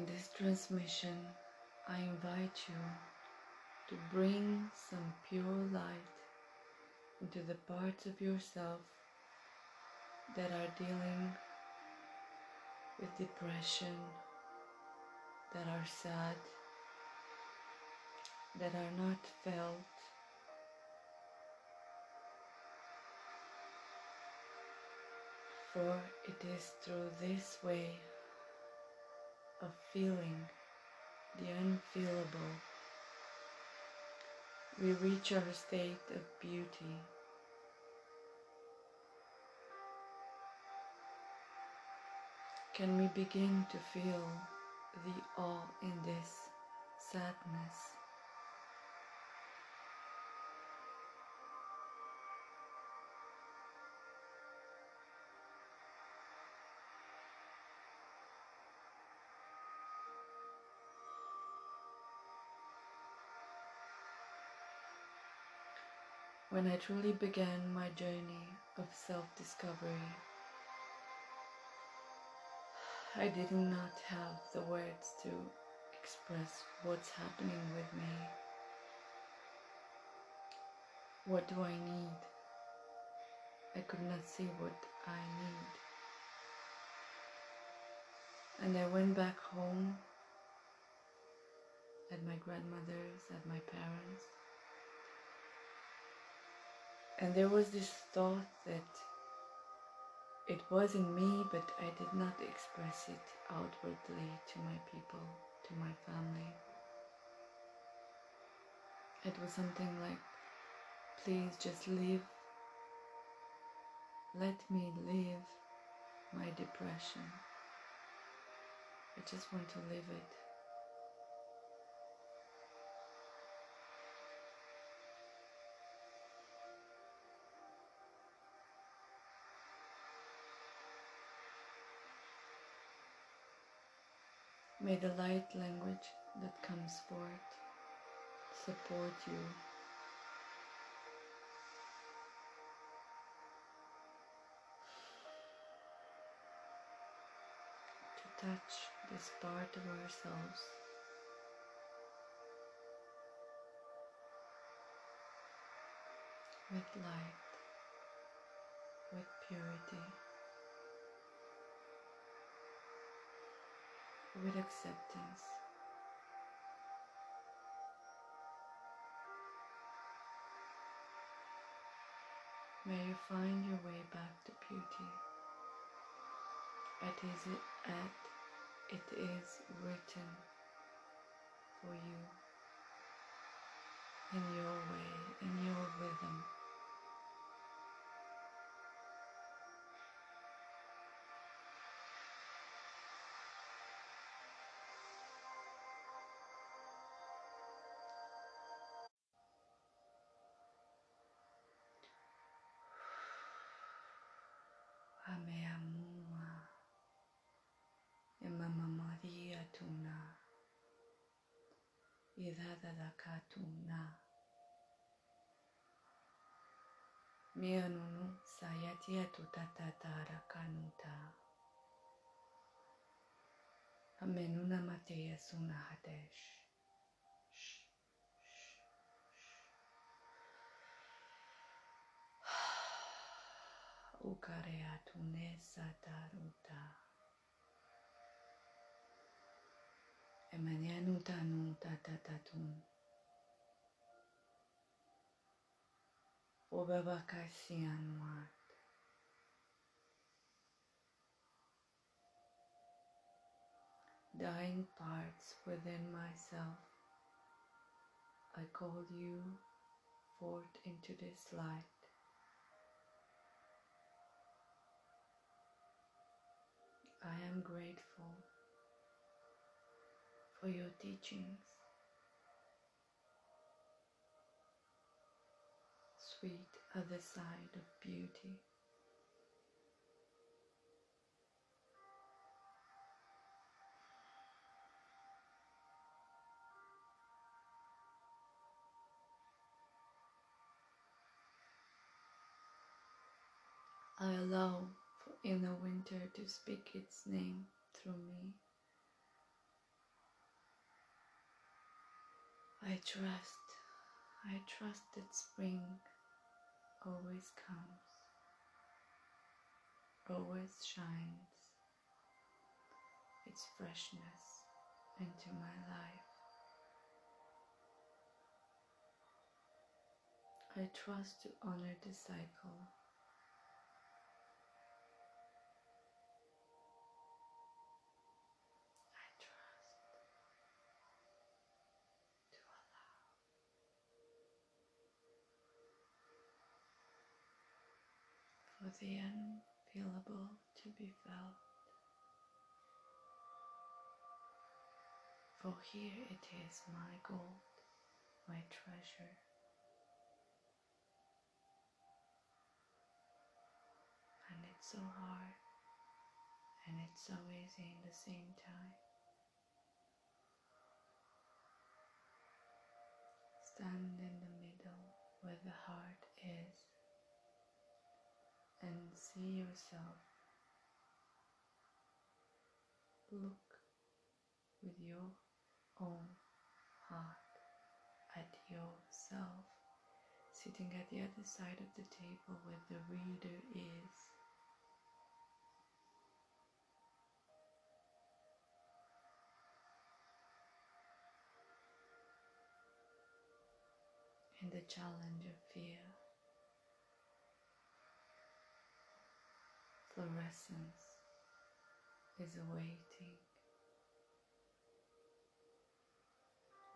In this transmission, I invite you to bring some pure light into the parts of yourself that are dealing with depression, that are sad, that are not felt. For it is through this way of feeling the unfeelable we reach our state of beauty. Can we begin to feel the awe in this sadness? When I truly began my journey of self discovery, I did not have the words to express what's happening with me. What do I need? I could not see what I need. And I went back home at my grandmother's, at my parents' And there was this thought that it was in me, but I did not express it outwardly to my people, to my family. It was something like, please just live. Let me live my depression. I just want to live it. May the light language that comes forth support you. To touch this part of ourselves. With light, with purity. With acceptance. May you find your way back to beauty. It is at it is written for you in your way, in your rhythm. Idada da katuna Mianunu sayatia tutatatara kanuta Amenuna matea suna hadesh. Ukareatune sataruta. Dying parts within myself, I call you forth into this light. I am grateful for your teachings. Sweet other side of beauty. I allow for inner winter to speak its name through me. I trust, I trust that spring always comes, always shines its freshness into my life. I trust to honor the cycle. I trust to allow for the unfeelable to be felt. For here it is my gold, my treasure. And it's so hard and it's so easy in the same time. Stand in the middle where the heart is and see yourself. Look with your own heart at yourself, sitting at the other side of the table where the reader is. And the challenge of fear, fluorescence is awaiting.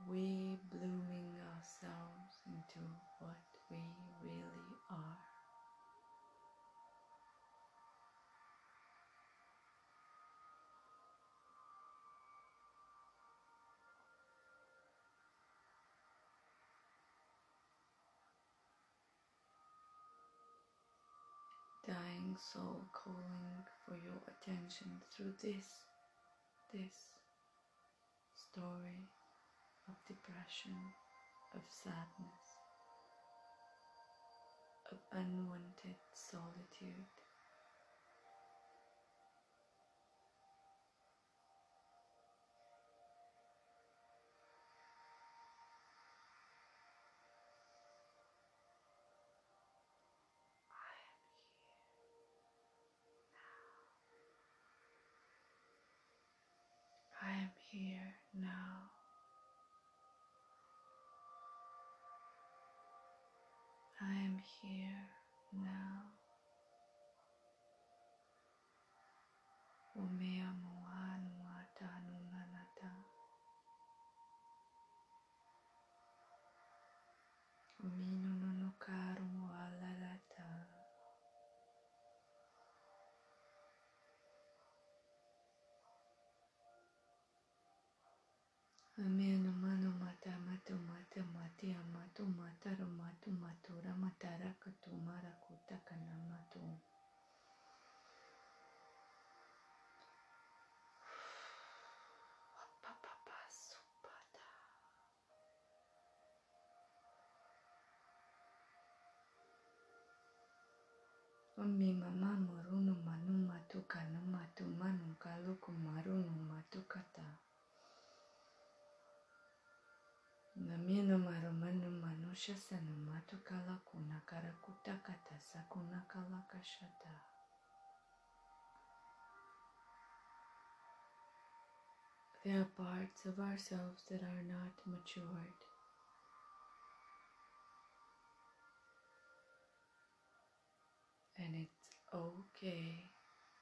we blooming ourselves into what we Dying soul calling for your attention through this, this story of depression, of sadness, of unwanted solitude. Here now. Umea moanu atanu nanata. Umino no karu alarata. Ameno mano mata mata mati amatu mataru matu matura Atarakatu marakutaka namatu. Ummi mama murunu manu matuka matu manu kaluku matu kata. Namino marumanu There are parts of ourselves that are not matured. And it's okay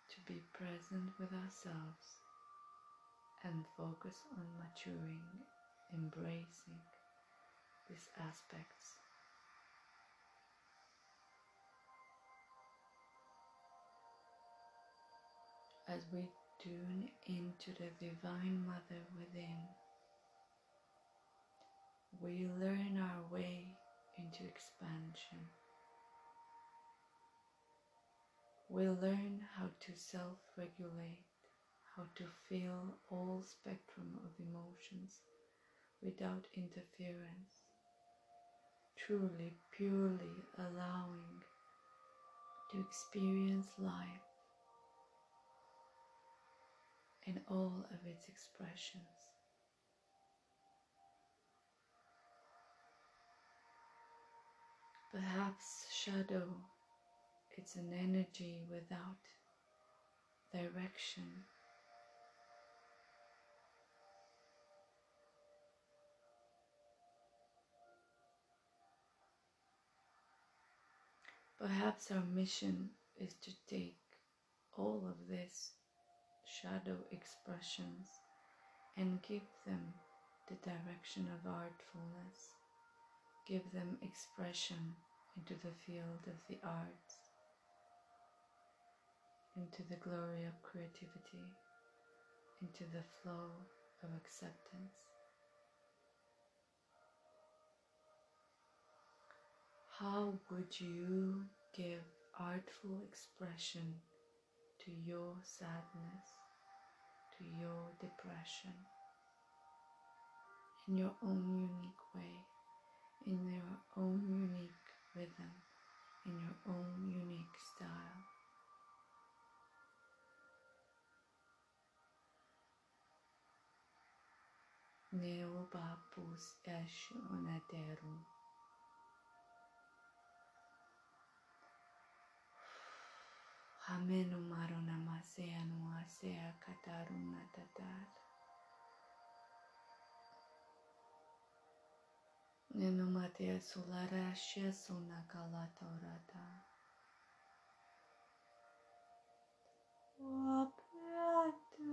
to be present with ourselves and focus on maturing, embracing these aspects. As we tune into the Divine Mother within, we learn our way into expansion. We learn how to self regulate, how to feel all spectrum of emotions without interference, truly, purely allowing to experience life in all of its expressions. Perhaps shadow, it's an energy without direction. Perhaps our mission is to take all of these shadow expressions and give them the direction of artfulness, give them expression into the field of the arts, into the glory of creativity, into the flow of acceptance. How would you give artful expression to your sadness, to your depression, in your own unique way, in your own unique rhythm, in your own unique style? Neobapus esh onaterum. ameno marona masea no asea kataruna tatar. Neno matea sulara shesuna kalatorata. Wapata.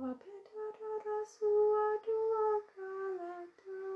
Wapata rasuadua kalata.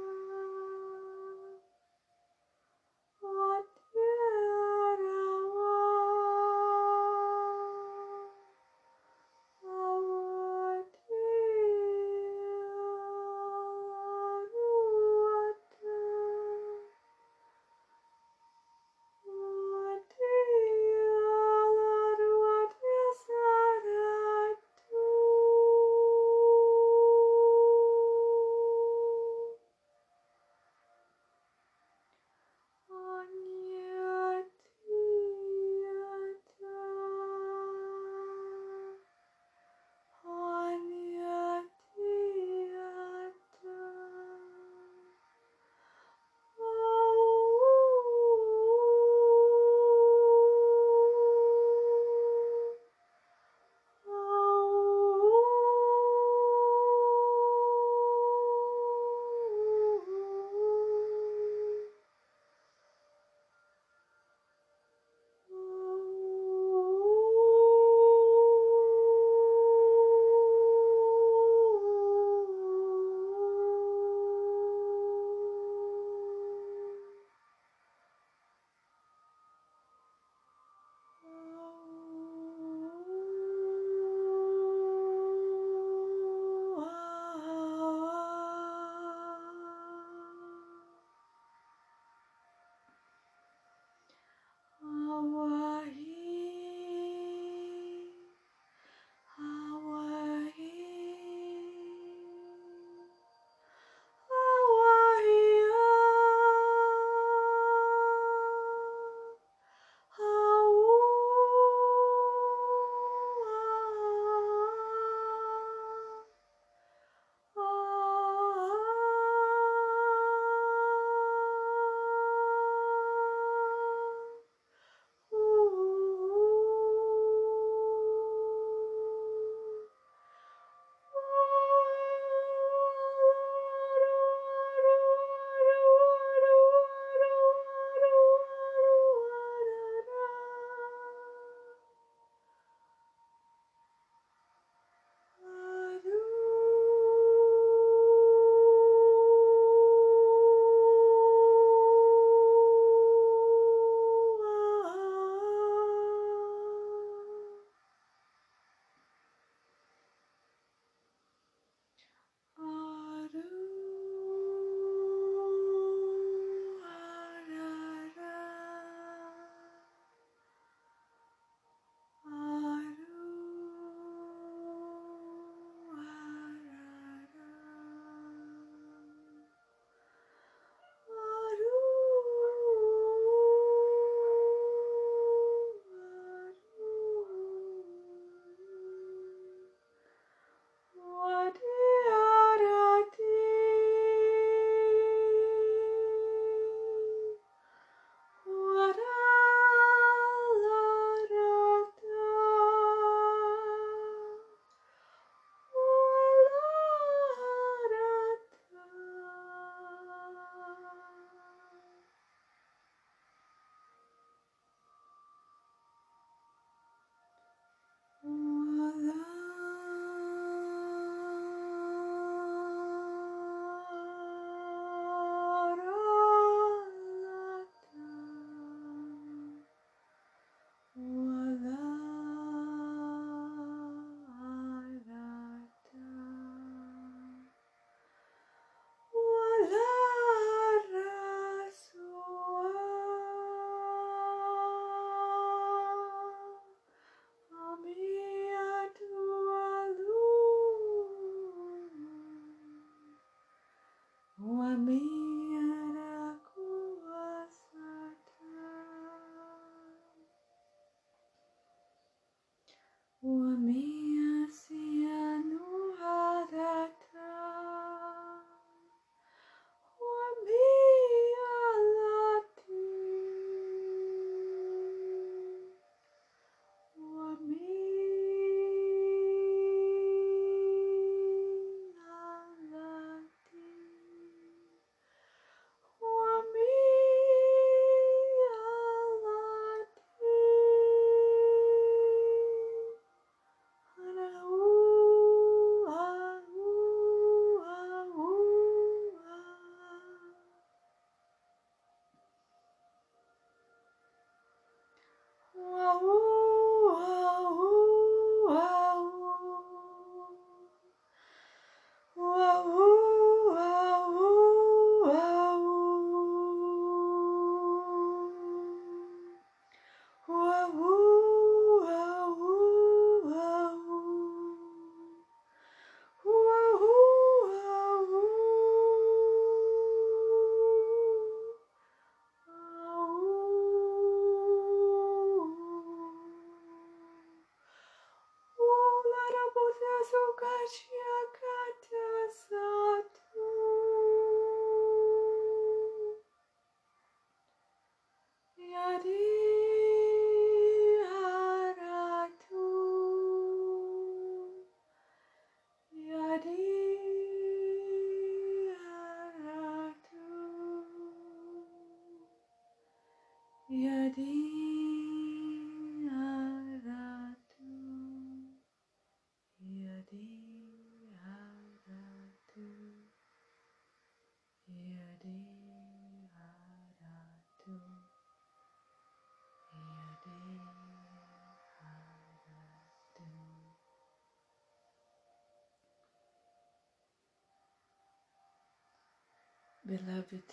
Beloved,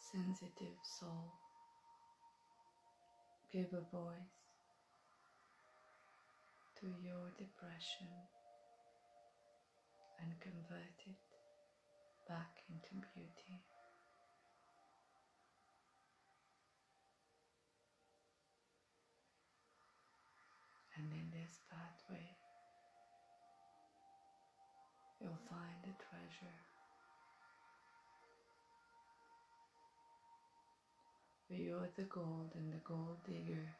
sensitive soul, give a voice to your depression and convert it back into beauty. And in this pathway, you'll find a treasure. Where you're the gold and the gold digger.